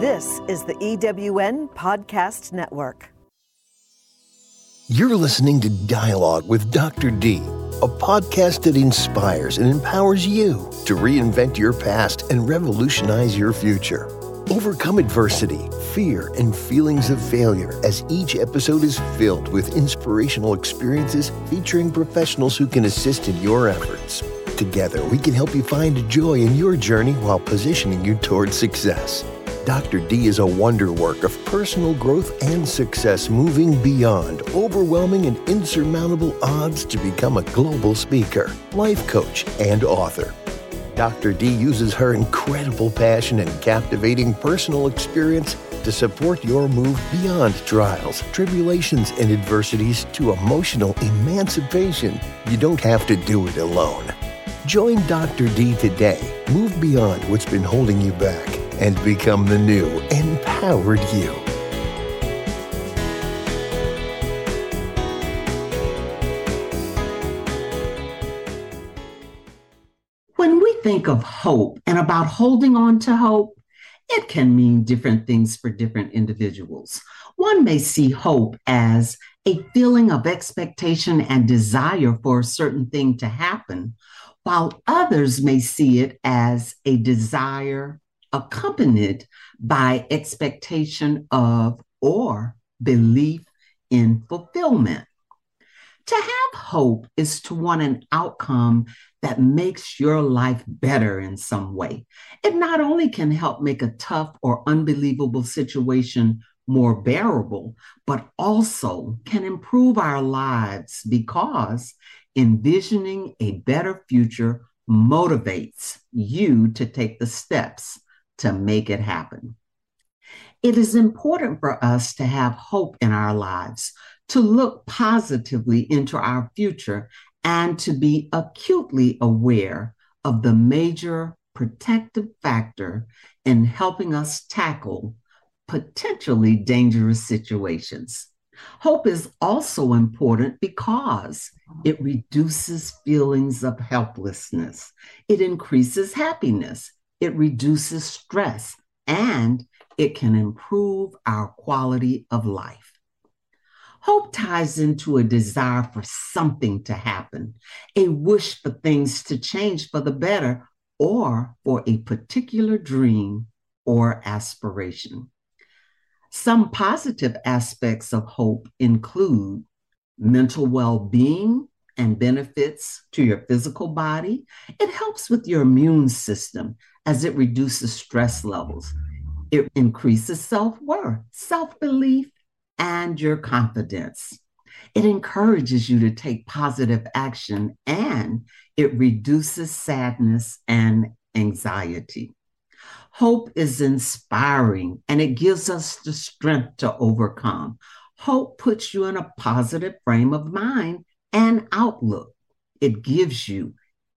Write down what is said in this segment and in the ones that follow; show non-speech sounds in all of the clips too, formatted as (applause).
This is the EWN Podcast Network. You're listening to Dialogue with Dr. D, a podcast that inspires and empowers you to reinvent your past and revolutionize your future. Overcome adversity, fear, and feelings of failure as each episode is filled with inspirational experiences featuring professionals who can assist in your efforts. Together, we can help you find joy in your journey while positioning you towards success. Dr. D is a wonder work of personal growth and success, moving beyond overwhelming and insurmountable odds to become a global speaker, life coach, and author. Dr. D uses her incredible passion and captivating personal experience to support your move beyond trials, tribulations, and adversities to emotional emancipation. You don't have to do it alone. Join Dr. D today. Move beyond what's been holding you back and become the new, empowered you. When we think of hope and about holding on to hope, it can mean different things for different individuals. One may see hope as a feeling of expectation and desire for a certain thing to happen, while others may see it as a desire accompanied by expectation of or belief in fulfillment. To have hope is to want an outcome that makes your life better in some way. It not only can help make a tough or unbelievable situation more bearable, but also can improve our lives because envisioning a better future motivates you to take the steps to make it happen. It is important for us to have hope in our lives, to look positively into our future, and to be acutely aware of the major protective factor in helping us tackle potentially dangerous situations. Hope is also important because it reduces feelings of helplessness. It increases happiness it reduces stress, and it can improve our quality of life. Hope ties into a desire for something to happen, a wish for things to change for the better, or for a particular dream or aspiration. Some positive aspects of hope include mental well being and benefits to your physical body. It helps with your immune system as it reduces stress levels. It increases self worth, self belief, and your confidence. It encourages you to take positive action and it reduces sadness and anxiety. Hope is inspiring and it gives us the strength to overcome. Hope puts you in a positive frame of mind and outlook. It gives you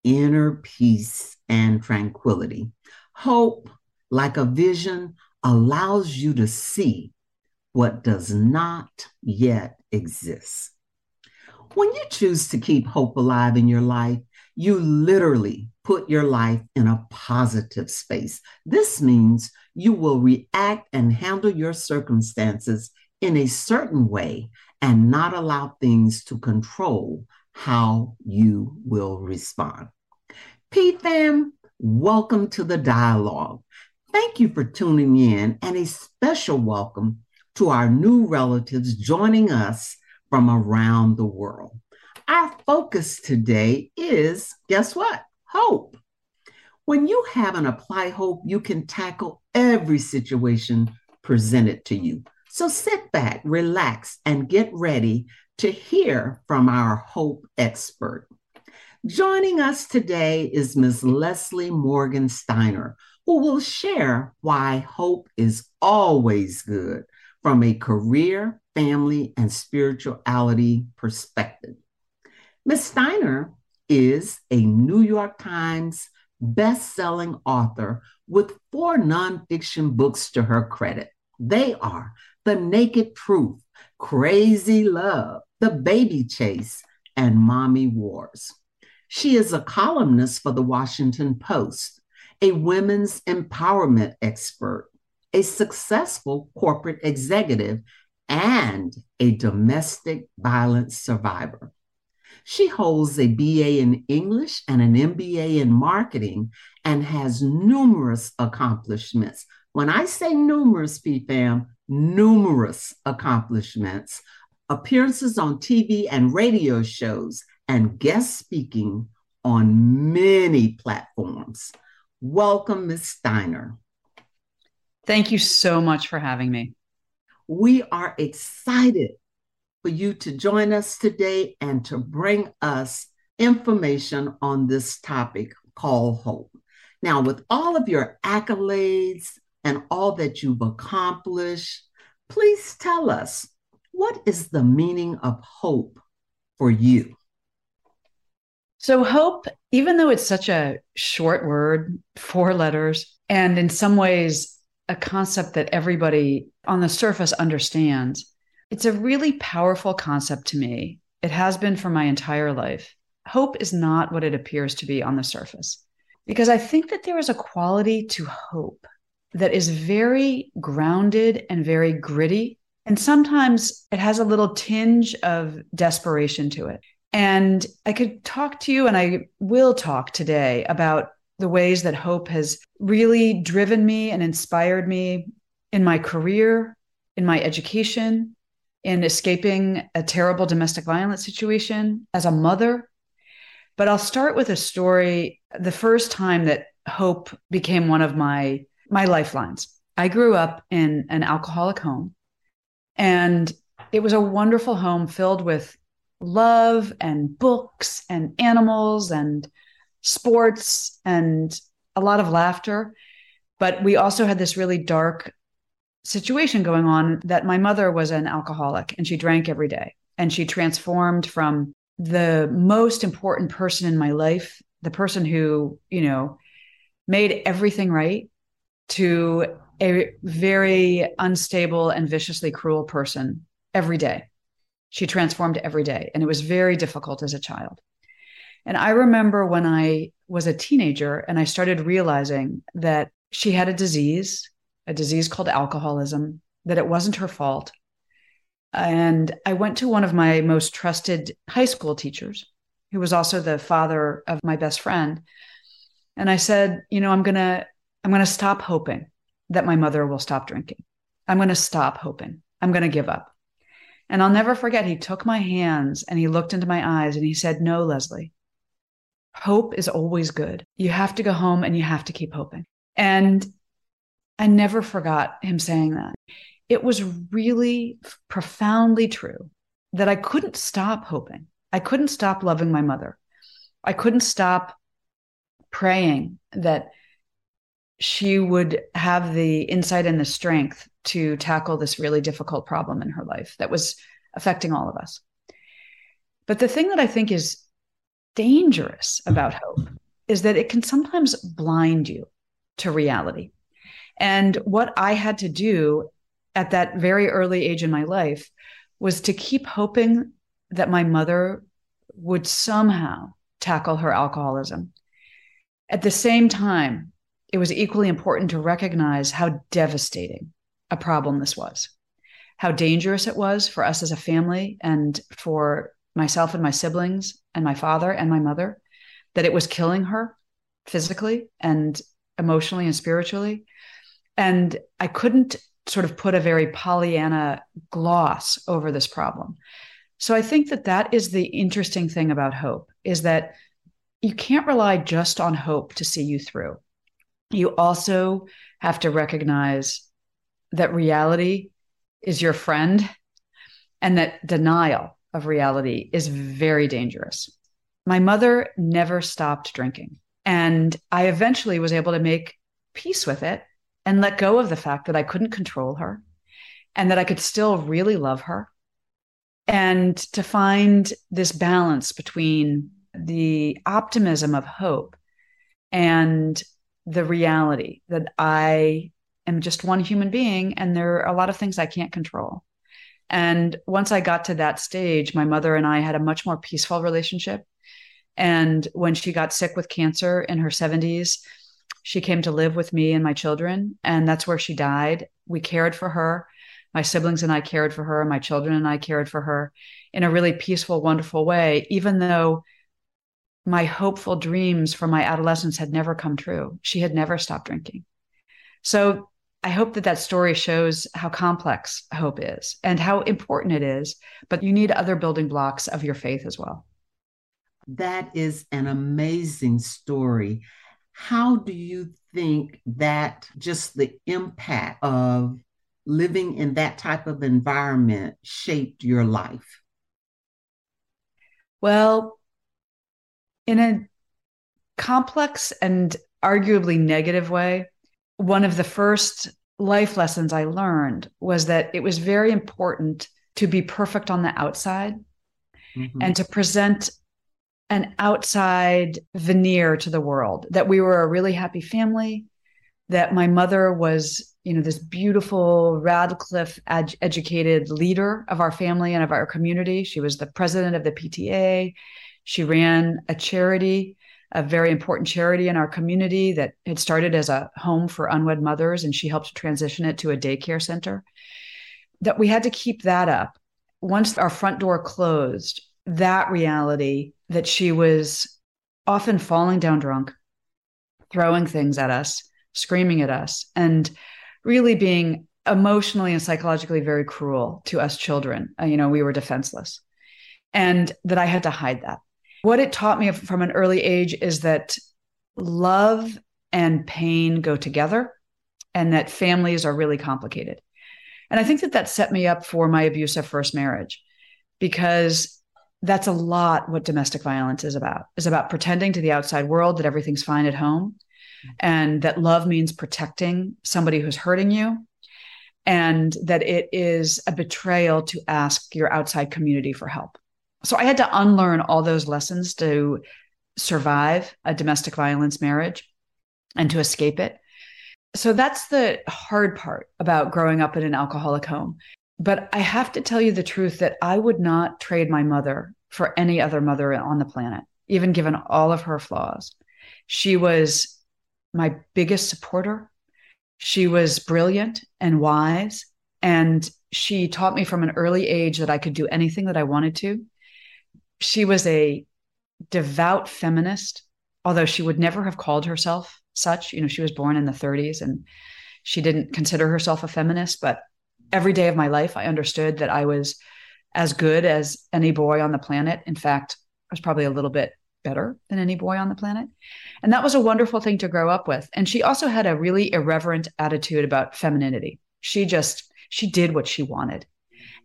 inner peace and tranquility. Hope, like a vision, allows you to see what does not yet exist. When you choose to keep hope alive in your life, you literally put your life in a positive space. This means you will react and handle your circumstances in a certain way and not allow things to control how you will respond. PFAM, welcome to the dialogue. Thank you for tuning in, and a special welcome to our new relatives joining us from around the world. Our focus today is guess what? Hope. When you have and apply hope, you can tackle every situation presented to you. So sit back, relax, and get ready to hear from our hope expert. Joining us today is Ms. Leslie Morgan Steiner, who will share why hope is always good from a career, family, and spirituality perspective. Ms. Steiner is a New York Times best-selling author with four nonfiction books to her credit. They are The Naked Truth, Crazy Love, The Baby Chase, and Mommy Wars. She is a columnist for the Washington Post, a women's empowerment expert, a successful corporate executive, and a domestic violence survivor. She holds a BA in English and an MBA in marketing and has numerous accomplishments. When I say numerous, fam, numerous accomplishments, appearances on TV and radio shows, and guest speaking on many platforms. Welcome, Ms. Steiner. Thank you so much for having me. We are excited for you to join us today and to bring us information on this topic called hope. Now, with all of your accolades and all that you've accomplished, please tell us what is the meaning of hope for you? So, hope, even though it's such a short word, four letters, and in some ways a concept that everybody on the surface understands. It's a really powerful concept to me. It has been for my entire life. Hope is not what it appears to be on the surface, because I think that there is a quality to hope that is very grounded and very gritty. And sometimes it has a little tinge of desperation to it. And I could talk to you, and I will talk today about the ways that hope has really driven me and inspired me in my career, in my education, in escaping a terrible domestic violence situation as a mother. But I'll start with a story the first time that hope became one of my my lifelines. I grew up in an alcoholic home and it was a wonderful home filled with love and books and animals and sports and a lot of laughter. But we also had this really dark situation going on that my mother was an alcoholic and she drank every day. And she transformed from the most important person in my life, the person who, you know, made everything right, to a very unstable and viciously cruel person every day. She transformed every day. And it was very difficult as a child. And I remember when I was a teenager and I started realizing that she had a disease, a disease called alcoholism, that it wasn't her fault. And I went to one of my most trusted high school teachers, who was also the father of my best friend. And I said, you know, I'm going to I'm going to stop hoping that my mother will stop drinking. I'm going to stop hoping. I'm going to give up. And I'll never forget, he took my hands and he looked into my eyes and he said, No, Leslie, hope is always good. You have to go home and you have to keep hoping. And I never forgot him saying that. It was really profoundly true that I couldn't stop hoping. I couldn't stop loving my mother. I couldn't stop praying that she would have the insight and the strength to tackle this really difficult problem in her life that was affecting all of us. But the thing that I think is dangerous about hope is that it can sometimes blind you to reality. And what I had to do at that very early age in my life was to keep hoping that my mother would somehow tackle her alcoholism. At the same time, it was equally important to recognize how devastating a problem this was, how dangerous it was for us as a family and for myself and my siblings and my father and my mother, that it was killing her physically and emotionally and spiritually. And I couldn't sort of put a very Pollyanna gloss over this problem. So I think that that is the interesting thing about hope is that you can't rely just on hope to see you through. You also have to recognize that reality is your friend and that denial of reality is very dangerous. My mother never stopped drinking. And I eventually was able to make peace with it and let go of the fact that I couldn't control her and that I could still really love her. And to find this balance between the optimism of hope and the reality that I am just one human being and there are a lot of things I can't control. And once I got to that stage, my mother and I had a much more peaceful relationship. And when she got sick with cancer in her 70s, She came to live with me and my children, and that's where she died. We cared for her. My siblings and I cared for her. My children and I cared for her in a really peaceful, wonderful way, even though my hopeful dreams from my adolescence had never come true. She had never stopped drinking. So I hope that that story shows how complex hope is and how important it is, but you need other building blocks of your faith as well. That is an amazing story. How do you think that just the impact of living in that type of environment shaped your life? Well, in a complex and arguably negative way, one of the first life lessons I learned was that it was very important to be perfect on the outside mm-hmm. and to present an outside veneer to the world that we were a really happy family, that my mother was, you know, this beautiful Radcliffe ed- educated leader of our family and of our community. She was the president of the PTA. She ran a charity a very important charity in our community that had started as a home for unwed mothers, and she helped transition it to a daycare center. That we had to keep that up. Once our front door closed, that reality that she was often falling down drunk, throwing things at us, screaming at us, and really being emotionally and psychologically very cruel to us children. Uh, you know, we were defenseless. And that I had to hide that what it taught me from an early age is that love and pain go together and that families are really complicated. And I think that that set me up for my abusive first marriage because that's a lot what domestic violence is about is about pretending to the outside world that everything's fine at home and that love means protecting somebody who's hurting you and that it is a betrayal to ask your outside community for help so I had to unlearn all those lessons to survive a domestic violence marriage and to escape it. So that's the hard part about growing up in an alcoholic home. But I have to tell you the truth that I would not trade my mother for any other mother on the planet, even given all of her flaws. She was my biggest supporter. She was brilliant and wise. And she taught me from an early age that I could do anything that I wanted to she was a devout feminist, although she would never have called herself such. You know, she was born in the 30s and she didn't consider herself a feminist. But every day of my life, I understood that I was as good as any boy on the planet. In fact, I was probably a little bit better than any boy on the planet. And that was a wonderful thing to grow up with. And she also had a really irreverent attitude about femininity. She just, she did what she wanted.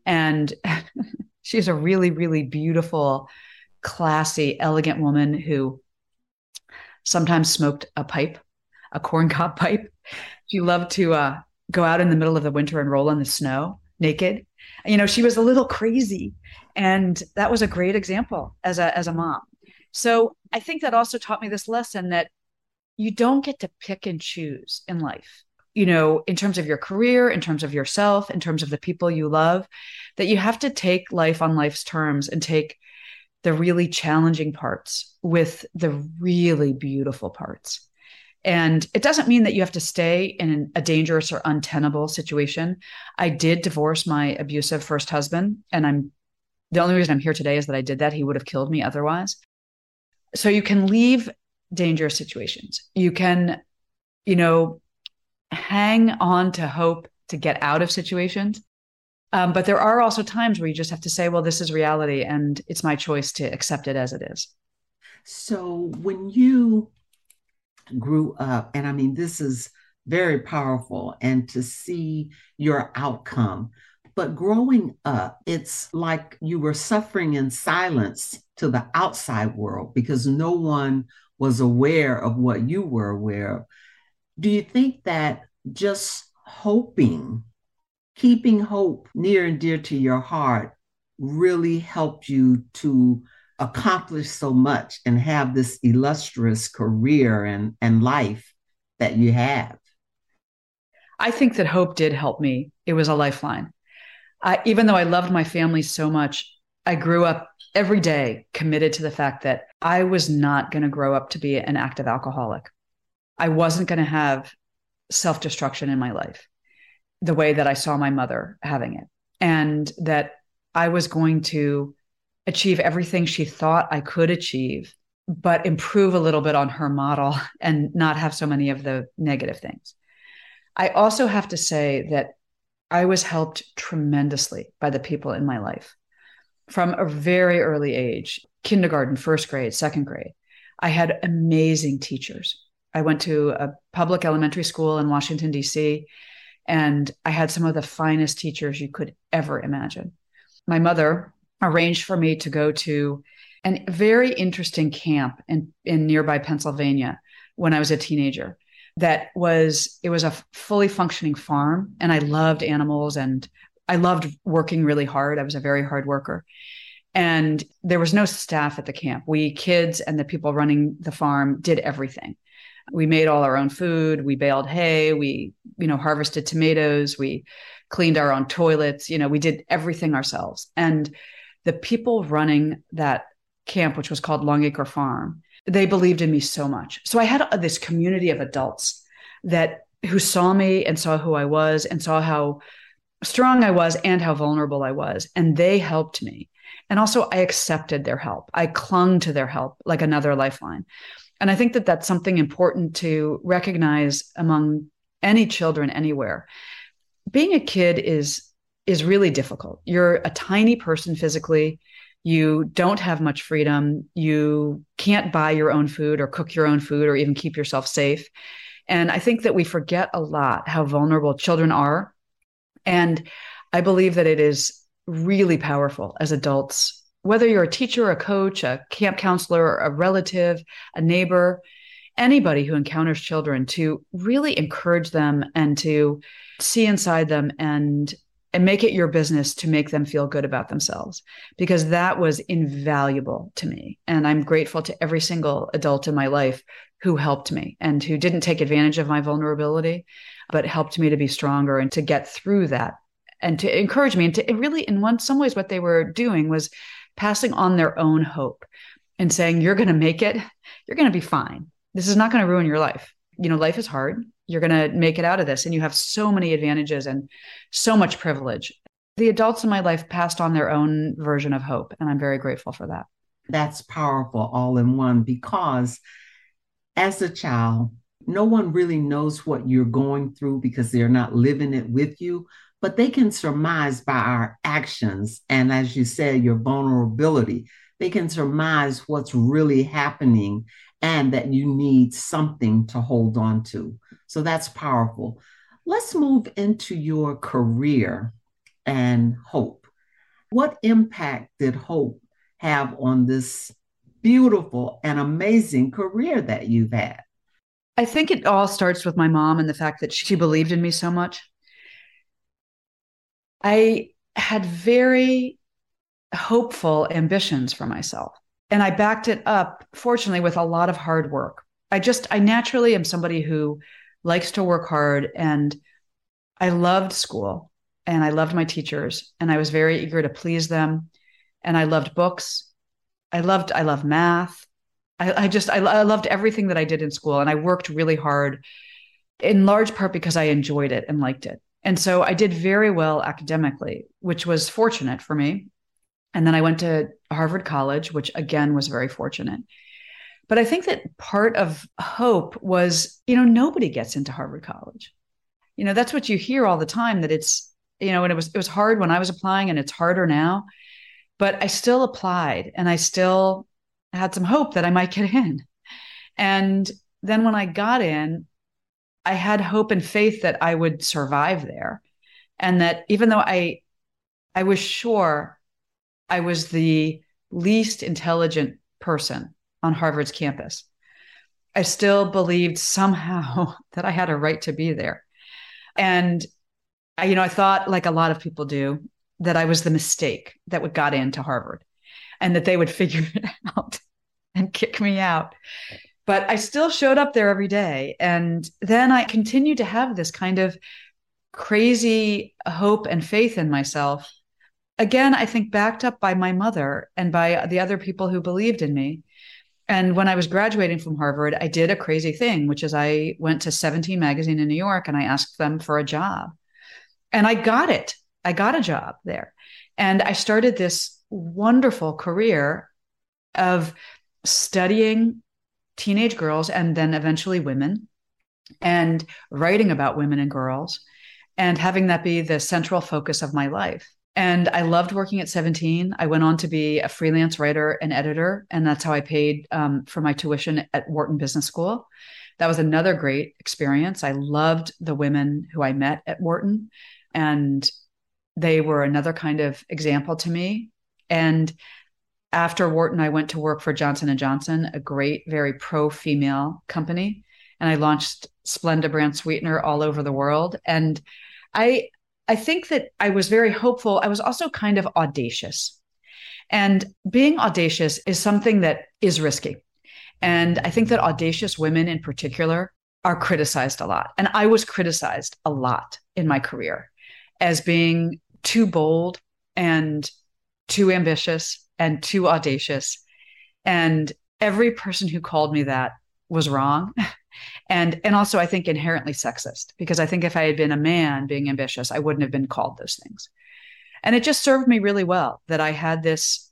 And (laughs) She's a really, really beautiful, classy, elegant woman who sometimes smoked a pipe, a corncob (laughs) pipe. She loved to uh, go out in the middle of the winter and roll in the snow naked. You know, she was a little crazy, and that was a great example as a as a mom. So I think that also taught me this lesson that you don't get to pick and choose in life you know, in terms of your career, in terms of yourself, in terms of the people you love, that you have to take life on life's terms and take the really challenging parts with the really beautiful parts. And it doesn't mean that you have to stay in a dangerous or untenable situation. I did divorce my abusive first husband, and I'm the only reason I'm here today is that I did that. He would have killed me otherwise. So you can leave dangerous situations. You can, you know, hang on to hope to get out of situations. Um, but there are also times where you just have to say, well, this is reality and it's my choice to accept it as it is. So when you grew up, and I mean, this is very powerful, and to see your outcome. But growing up, it's like you were suffering in silence to the outside world because no one was aware of what you were aware of. Do you think that just hoping, keeping hope near and dear to your heart really helped you to accomplish so much and have this illustrious career and, and life that you have? I think that hope did help me. It was a lifeline. I, even though I loved my family so much, I grew up every day committed to the fact that I was not going to grow up to be an active alcoholic. I wasn't going to have self destruction in my life the way that I saw my mother having it, and that I was going to achieve everything she thought I could achieve, but improve a little bit on her model (laughs) and not have so many of the negative things. I also have to say that I was helped tremendously by the people in my life from a very early age kindergarten, first grade, second grade. I had amazing teachers. I went to a public elementary school in Washington, D.C., and I had some of the finest teachers you could ever imagine. My mother arranged for me to go to a very interesting camp in, in nearby Pennsylvania when I was a teenager that was it was a fully functioning farm and I loved animals and I loved working really hard. I was a very hard worker. And there was no staff at the camp. We kids and the people running the farm did everything. We made all our own food, we baled hay, we, you know, harvested tomatoes, we cleaned our own toilets, you know, we did everything ourselves. And the people running that camp, which was called Longacre Farm, they believed in me so much. So I had uh, this community of adults that who saw me and saw who I was and saw how strong I was and how vulnerable I was. And they helped me. And also, I accepted their help. I clung to their help like another lifeline. And I think that that's something important to recognize among any children anywhere. Being a kid is is really difficult. You're a tiny person physically. You don't have much freedom. You can't buy your own food or cook your own food or even keep yourself safe. And I think that we forget a lot how vulnerable children are. And I believe that it is really powerful as adults, whether you're a teacher, a coach, a camp counselor, a relative, a neighbor, anybody who encounters children to really encourage them and to see inside them and and make it your business to make them feel good about themselves because that was invaluable to me. And i'm grateful to every single adult in my life who helped me and who didn't take advantage of my vulnerability but helped me to be stronger and to get through that and to encourage me and to really in one some ways what they were doing was passing on their own hope and saying you're going to make it. You're going to be fine. This is not going to ruin your life. You know life is hard. You're going to make it out of this. And you have so many advantages and so much privilege. The adults in my life passed on their own version of hope and i'm very grateful for that. That's powerful all in one because as a child no one really knows what you're going through because they're not living it with you but they can surmise by our actions and as you said your vulnerability they can surmise what's really happening and that you need something to hold on to so that's powerful. Let's move into your career and hope. What impact did hope have on this beautiful and amazing career that you've had? I think it all starts with my mom and the fact that she believed in me so much. I had very hopeful ambitions for myself. And I backed it up, fortunately, with a lot of hard work. I just, I naturally am somebody who likes to work hard. And I loved school and I loved my teachers and I was very eager to please them. And I loved books. I loved, I loved math. I, I just, I, I loved everything that I did in school. And I worked really hard in large part because I enjoyed it and liked it. And so I did very well academically, which was fortunate for me. And then I went to Harvard College, which again was very fortunate. But I think that part of hope was, you know, nobody gets into Harvard College. You know, that's what you hear all the time that it's, you know, and it was it was hard when I was applying and it's harder now. But I still applied and I still had some hope that I might get (laughs) in. And then when I got in, I had hope and faith that I would survive there. And that even though I I was sure I was the least intelligent person on Harvard's campus. I still believed somehow (laughs) that I had a right to be there. And I, you know, I thought like a lot of people do that I was the mistake that would got into Harvard and that they would figure (laughs) it out and kick me out. But I still showed up there every day. And then I continued to have this kind of crazy hope and faith in myself. Again, I think backed up by my mother and by the other people who believed in me And when I was graduating from Harvard, I did a crazy thing, which is I went to 17 magazine in New York and I asked them for a job. And I got it. I got a job there. And I started this wonderful career of studying teenage girls and then eventually women and writing about women and girls and having that be the central focus of my life. And I loved working at 17. I went on to be a freelance writer and editor, and that's how I paid um, for my tuition at Wharton Business School. That was another great experience. I loved the women who I met at Wharton, and they were another kind of example to me. And after Wharton, I went to work for Johnson and Johnson, a great, very pro-female company, and I launched Splenda brand sweetener all over the world. And I I think that I was very hopeful. I was also kind of audacious. And being audacious is something that is risky. And I think that audacious women in particular are criticized a lot. And I was criticized a lot in my career as being too bold and too ambitious and too audacious. And every person who called me that was wrong. (laughs) and and also i think inherently sexist because i think if i had been a man being ambitious i wouldn't have been called those things and it just served me really well that i had this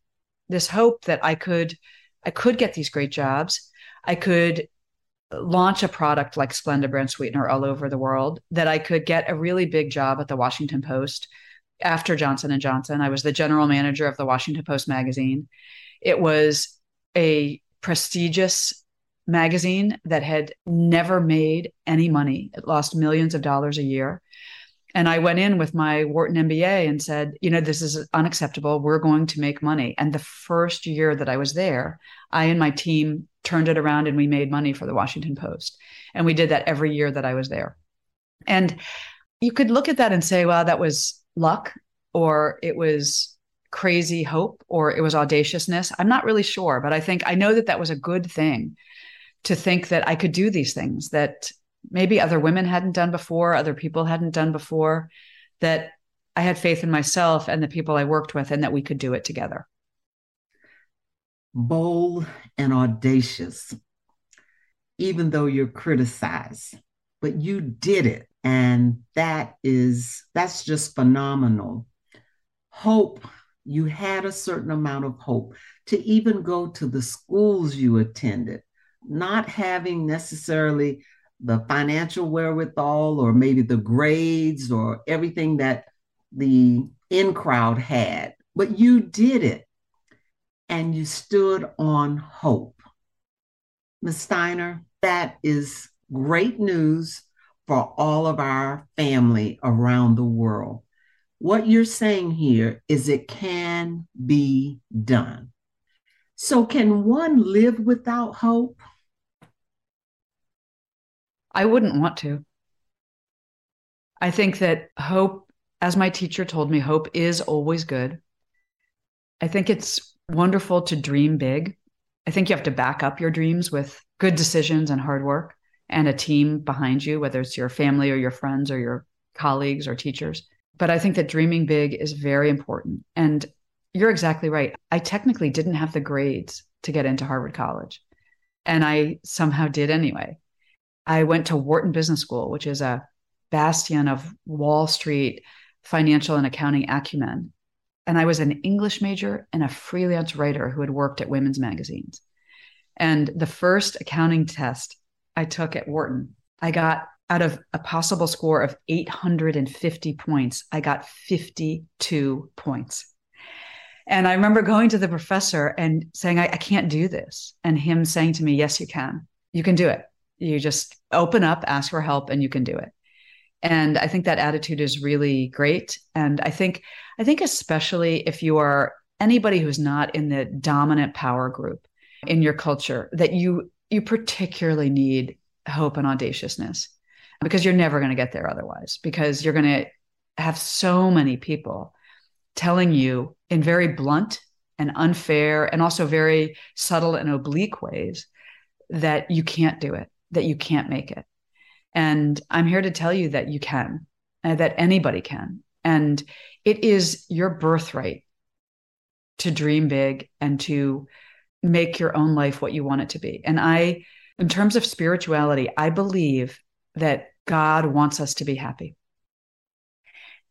this hope that i could i could get these great jobs i could launch a product like splenda brand sweetener all over the world that i could get a really big job at the washington post after johnson and johnson i was the general manager of the washington post magazine it was a prestigious magazine that had never made any money. It lost millions of dollars a year. And I went in with my Wharton MBA and said, you know, this is unacceptable. We're going to make money. And the first year that I was there, I and my team turned it around and we made money for the Washington Post. And we did that every year that I was there. And you could look at that and say, well, that was luck or it was crazy hope or it was audaciousness. I'm not really sure, but I think I know that that was a good thing to think that I could do these things that maybe other women hadn't done before, other people hadn't done before, that I had faith in myself and the people I worked with, and that we could do it together. Bold and audacious, even though you're criticized, but you did it. And that is, that's just phenomenal. Hope, you had a certain amount of hope to even go to the schools you attended not having necessarily the financial wherewithal or maybe the grades or everything that the in crowd had, but you did it and you stood on hope. Ms. Steiner, that is great news for all of our family around the world. What you're saying here is it can be done. So, can one live without hope? I wouldn't want to. I think that hope, as my teacher told me, hope is always good. I think it's wonderful to dream big. I think you have to back up your dreams with good decisions and hard work and a team behind you, whether it's your family or your friends or your colleagues or teachers. But I think that dreaming big is very important. And you're exactly right. I technically didn't have the grades to get into Harvard College, and I somehow did anyway. I went to Wharton Business School, which is a bastion of Wall Street financial and accounting acumen. And I was an English major and a freelance writer who had worked at women's magazines. And the first accounting test I took at Wharton, I got out of a possible score of 850 points, I got 52 points. And I remember going to the professor and saying, I, I can't do this. And him saying to me, Yes, you can. You can do it. You just open up, ask for help, and you can do it. And I think that attitude is really great. And I think, I think especially if you are anybody who's not in the dominant power group in your culture, that you you particularly need hope and audaciousness because you're never going to get there otherwise. Because you're going to have so many people telling you in very blunt and unfair and also very subtle and oblique ways that you can't do it that you can't make it. And I'm here to tell you that you can, uh, that anybody can. And it is your birthright to dream big and to make your own life what you want it to be. And I, in terms of spirituality, I believe that God wants us to be happy.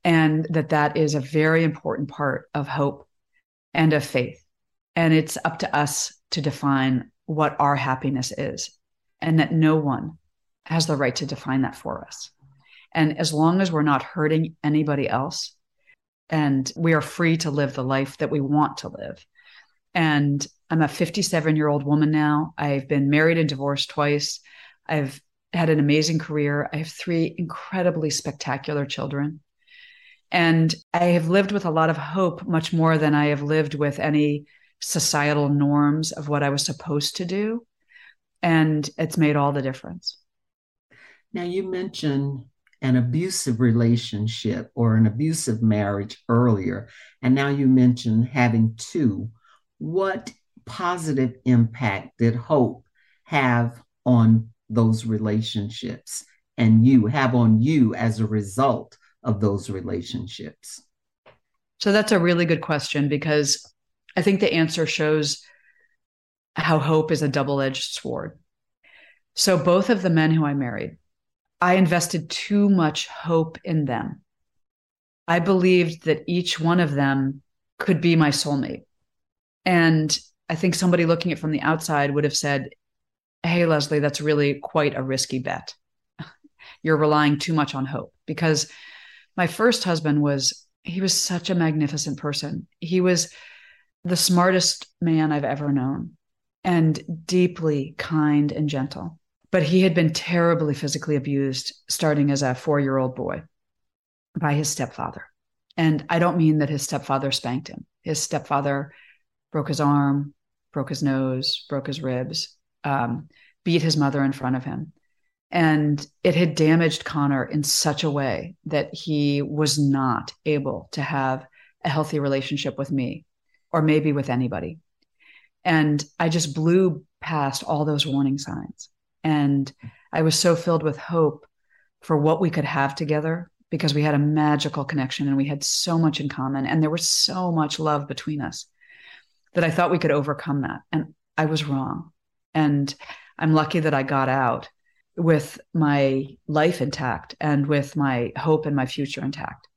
And that that is a very important part of hope and of faith. And it's up to us to define what our happiness is, and that no one has the right to define that for us. And as long as we're not hurting anybody else, and we are free to live the life that we want to live. And I'm a 57 year old woman now. I've been married and divorced twice. I've had an amazing career. I have three incredibly spectacular children. And I have lived with a lot of hope, much more than I have lived with any societal norms of what I was supposed to do. And it's made all the difference. Now, you mentioned an abusive relationship or an abusive marriage earlier, and now you mentioned having two. What positive impact did hope have on those relationships and you have on you as a result of those relationships? So that's a really good question because I think the answer shows how hope is a double edged sword. So, both of the men who I married, I invested too much hope in them. I believed that each one of them could be my soulmate. And I think somebody looking at from the outside would have said, Hey, Leslie, that's really quite a risky bet. (laughs) You're relying too much on hope because my first husband was, he was such a magnificent person. He was the smartest man I've ever known and deeply kind and gentle. But he had been terribly physically abused starting as a four year old boy by his stepfather. And I don't mean that his stepfather spanked him. His stepfather broke his arm, broke his nose, broke his ribs, um, beat his mother in front of him. And it had damaged Connor in such a way that he was not able to have a healthy relationship with me or maybe with anybody. And I just blew past all those warning signs. And I was so filled with hope for what we could have together because we had a magical connection and we had so much in common and there was so much love between us that I thought we could overcome that. And I was wrong. And I'm lucky that I got out with my life intact and with my hope and my future intact.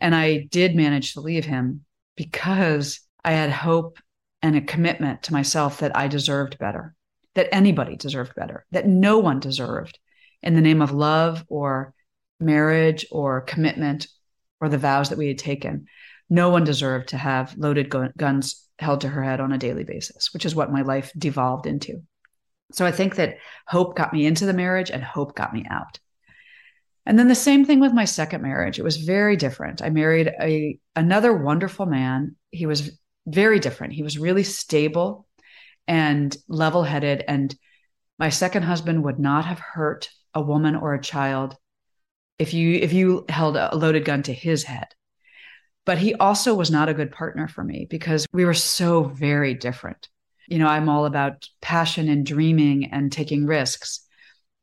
And I did manage to leave him because I had hope and a commitment to myself that I deserved better, that anybody deserved better, that no one deserved in the name of love or marriage or commitment or the vows that we had taken. No one deserved to have loaded guns held to her head on a daily basis, which is what my life devolved into. So I think that hope got me into the marriage and hope got me out. And then the same thing with my second marriage. It was very different. I married a another wonderful man. He was very different. He was really stable and level headed. And my second husband would not have hurt a woman or a child if you if you held a loaded gun to his head. But he also was not a good partner for me because we were so very different. You know, I'm all about passion and dreaming and taking risks.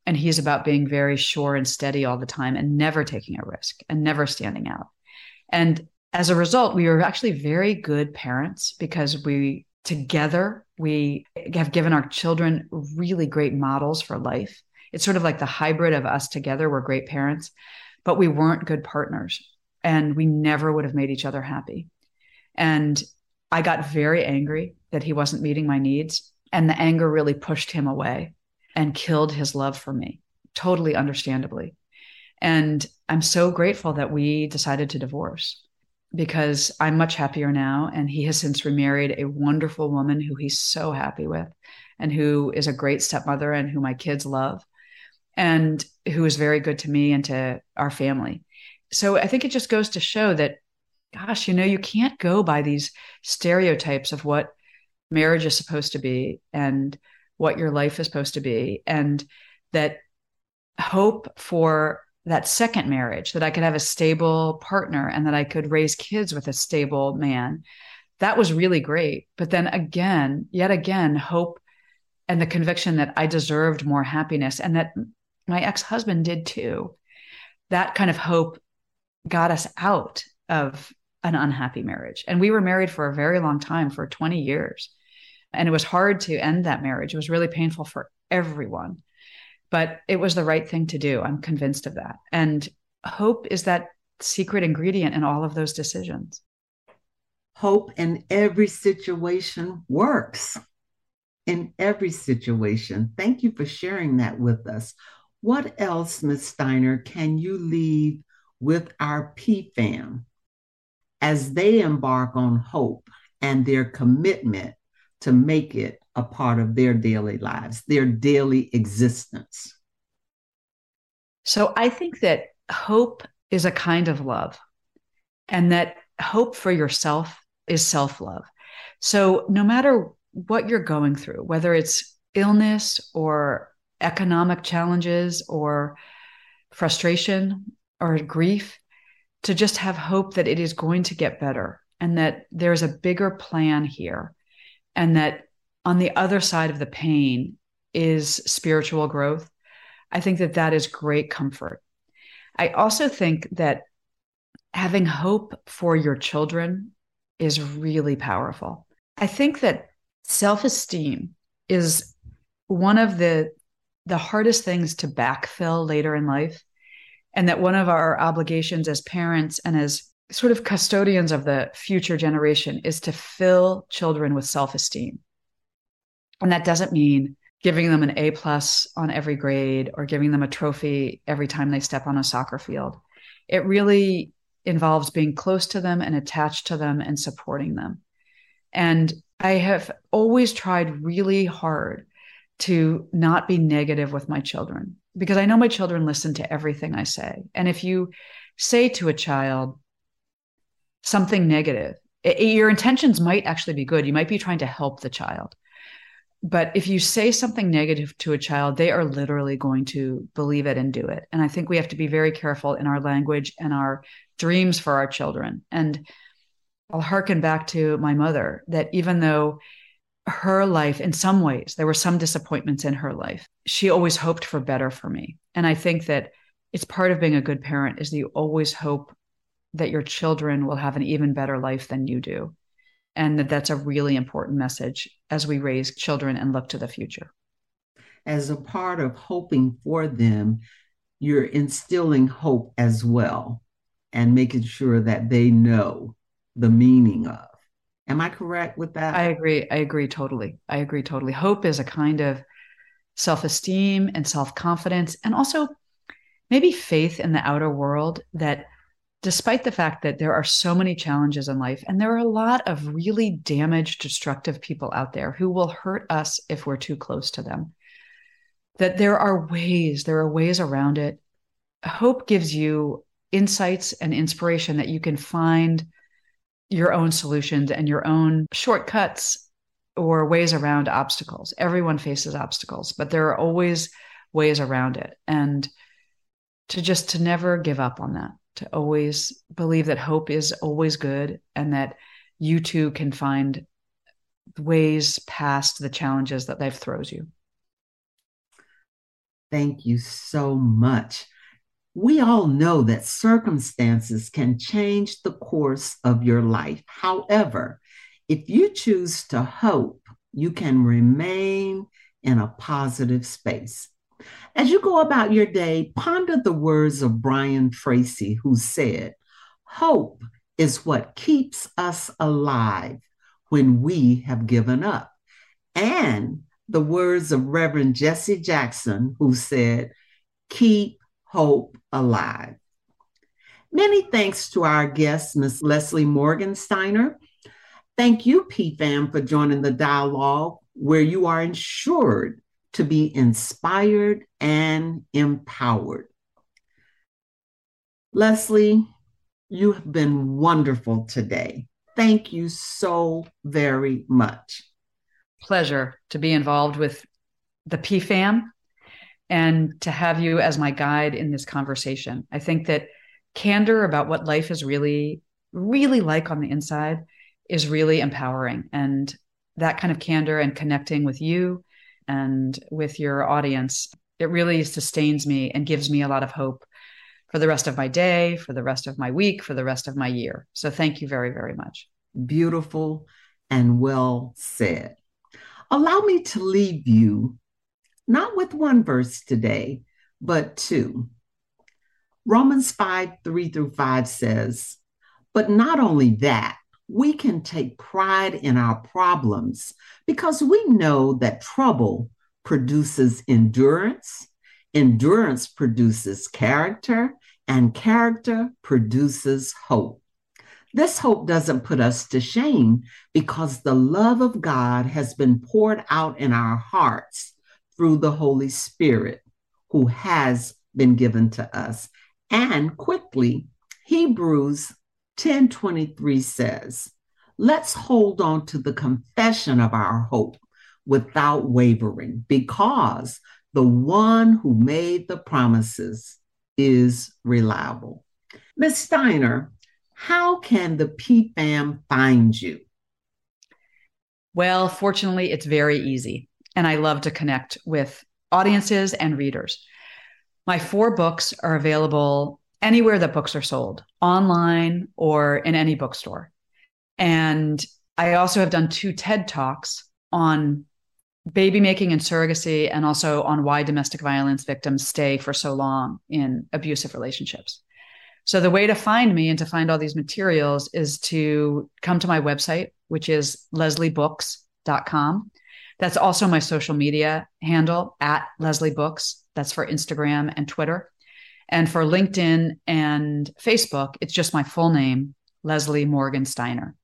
And he's about being very sure and steady all the time and never taking a risk and never standing out. And as a result, we were actually very good parents because we together we have given our children really great models for life. It's sort of like the hybrid of us together. We're great parents, but we weren't good partners and we never would have made each other happy. And I got very angry that he wasn't meeting my needs. And the anger really pushed him away and killed his love for me, totally understandably. And I'm so grateful that we decided to divorce because I'm much happier now. And he has since remarried a wonderful woman who he's so happy with and who is a great stepmother and who my kids love and who is very good to me and to our family. So I think it just goes to show that, gosh, you know, you can't go by these stereotypes of what marriage is supposed to be and what your life is supposed to be. And that hope for that second marriage, that I could have a stable partner and that I could raise kids with a stable man. That was really great. But then again, yet again, hope and the conviction that I deserved more happiness and that my ex husband did too. That kind of hope got us out of an unhappy marriage. And we were married for a very long time, for 20 years. And it was hard to end that marriage. It was really painful for everyone, but it was the right thing to do. I'm convinced of that. And hope is that secret ingredient in all of those decisions. Hope in every situation works. In every situation. Thank you for sharing that with us. What else, Ms. Steiner, can you leave with our PFAM as they embark on hope and their commitment to make it a part of their daily lives, their daily existence? So I think that hope is a kind of love, and that hope for yourself is self love. So no matter what you're going through, whether it's illness or economic challenges or frustration or grief, to just have hope that it is going to get better and that there's a bigger plan here and that on the other side of the pain is spiritual growth. I think that that is great comfort. I also think that having hope for your children is really powerful. I think that self-esteem is one of the the hardest things to backfill later in life and that one of our obligations as parents and as sort of custodians of the future generation is to fill children with self-esteem. And that doesn't mean giving them an a plus on every grade or giving them a trophy every time they step on a soccer field. It really involves being close to them and attached to them and supporting them. And i have always tried really hard to not be negative with my children because I know my children listen to everything I say. And if you say to a child something negative, it, your intentions might actually be good. You might be trying to help the child. But if you say something negative to a child, they are literally going to believe it and do it. And I think we have to be very careful in our language and our dreams for our children. And I'll harken back to my mother that even though her life in some ways. There were some disappointments in her life. She always hoped for better for me. And i think that it's part of being a good parent is that you always hope that your children will have an even better life than you do and that that's a really important message as we raise children and look to the future. As a part of hoping for them you're instilling hope as well and making sure that they know the meaning of Am I correct with that? I agree. I agree totally. I agree totally. Hope is a kind of self esteem and self confidence, and also maybe faith in the outer world that despite the fact that there are so many challenges in life, and there are a lot of really damaged, destructive people out there who will hurt us if we're too close to them, that there are ways, there are ways around it. Hope gives you insights and inspiration that you can find your own solutions and your own shortcuts or ways around obstacles. Everyone faces obstacles, but there are always ways around it. And to just to never give up on that, to always believe that hope is always good and that you too can find ways past the challenges that life throws you. Thank you so much. We all know that circumstances can change the course of your life. However, if you choose to hope, you can remain in a positive space. As you go about your day, ponder the words of Brian Tracy, who said, Hope is what keeps us alive when we have given up. And the words of Reverend Jesse Jackson, who said, Keep hope alive. Many thanks to our guest, Ms. Leslie Morgan Steiner. Thank you, PFAM, for joining the dialogue where you are ensured to be inspired and empowered. Leslie, you have been wonderful today. Thank you so very much. Pleasure to be involved with the PFAM and to have you as my guide in this conversation. I think that candor about what life is really, really like on the inside is really empowering. And that kind of candor and connecting with you and with your audience, it really sustains me and gives me a lot of hope for the rest of my day, for the rest of my week, for the rest of my year. So thank you very, very much. Beautiful and well said. Allow me to leave you not with one verse today, but two. Romans 5 3 through 5 says, But not only that, we can take pride in our problems because we know that trouble produces endurance, endurance produces character, and character produces hope. This hope doesn't put us to shame because the love of God has been poured out in our hearts through the Holy Spirit who has been given to us. And quickly, Hebrews 10:23 says, "Let's hold on to the confession of our hope without wavering because the one who made the promises is reliable." Ms. Steiner, how can the PFAM find you? Well, fortunately, it's very easy. And I love to connect with audiences and readers. My four books are available anywhere that books are sold, online or in any bookstore. And I also have done two TED Talks on baby making and surrogacy, and also on why domestic violence victims stay for so long in abusive relationships. So, the way to find me and to find all these materials is to come to my website, which is lesliebooks.com. That's also my social media handle at Leslie Books. That's for Instagram and Twitter. And for LinkedIn and Facebook, it's just my full name, Leslie Morgan Steiner.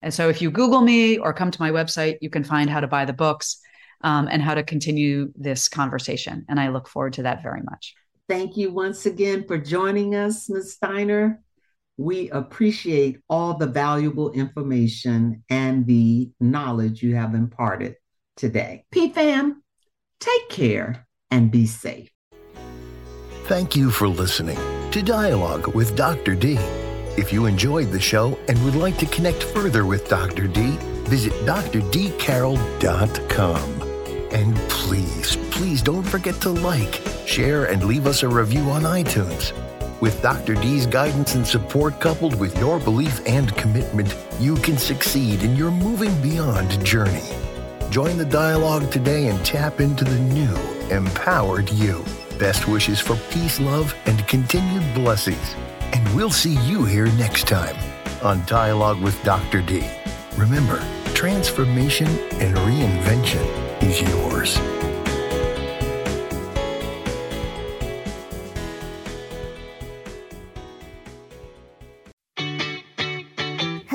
And so if you Google me or come to my website, you can find how to buy the books um, and how to continue this conversation. And I look forward to that very much. Thank you once again for joining us, Ms. Steiner. We appreciate all the valuable information and the knowledge you have imparted today. PFAM, take care and be safe. Thank you for listening to Dialogue with Dr. D. If you enjoyed the show and would like to connect further with Dr. D, visit drdcarroll.com. And please, please don't forget to like, share, and leave us a review on iTunes. With Dr. D's guidance and support coupled with your belief and commitment, you can succeed in your moving beyond journey. Join the dialogue today and tap into the new, empowered you. Best wishes for peace, love, and continued blessings. And we'll see you here next time on Dialogue with Dr. D. Remember, transformation and reinvention is yours.